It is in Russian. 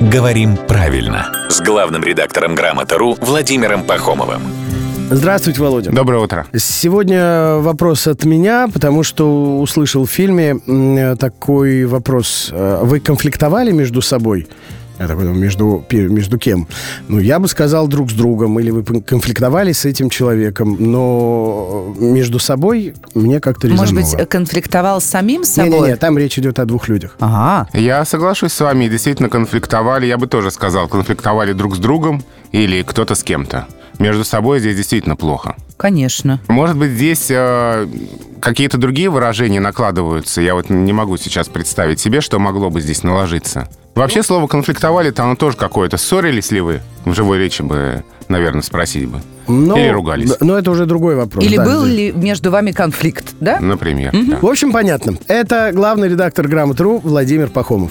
«Говорим правильно» с главным редактором «Грамота.ру» Владимиром Пахомовым. Здравствуйте, Володя. Доброе утро. Сегодня вопрос от меня, потому что услышал в фильме такой вопрос. Э, Вы конфликтовали между собой? Я такой между, между кем? Ну, я бы сказал друг с другом, или вы конфликтовали с этим человеком, но между собой мне как-то резануло. Может быть, конфликтовал с самим собой? Не-не-не, там речь идет о двух людях. Ага. Я соглашусь с вами, действительно конфликтовали, я бы тоже сказал, конфликтовали друг с другом или кто-то с кем-то. Между собой здесь действительно плохо. Конечно. Может быть, здесь э, какие-то другие выражения накладываются. Я вот не могу сейчас представить себе, что могло бы здесь наложиться. Вообще слово конфликтовали-то оно тоже какое-то. Ссорились ли вы? В живой речи бы, наверное, спросить бы. Но, Или ругались. Но это уже другой вопрос. Или да, был да. ли между вами конфликт, да? Например. да. В общем, понятно. Это главный редактор «Грамотру» Владимир Пахомов.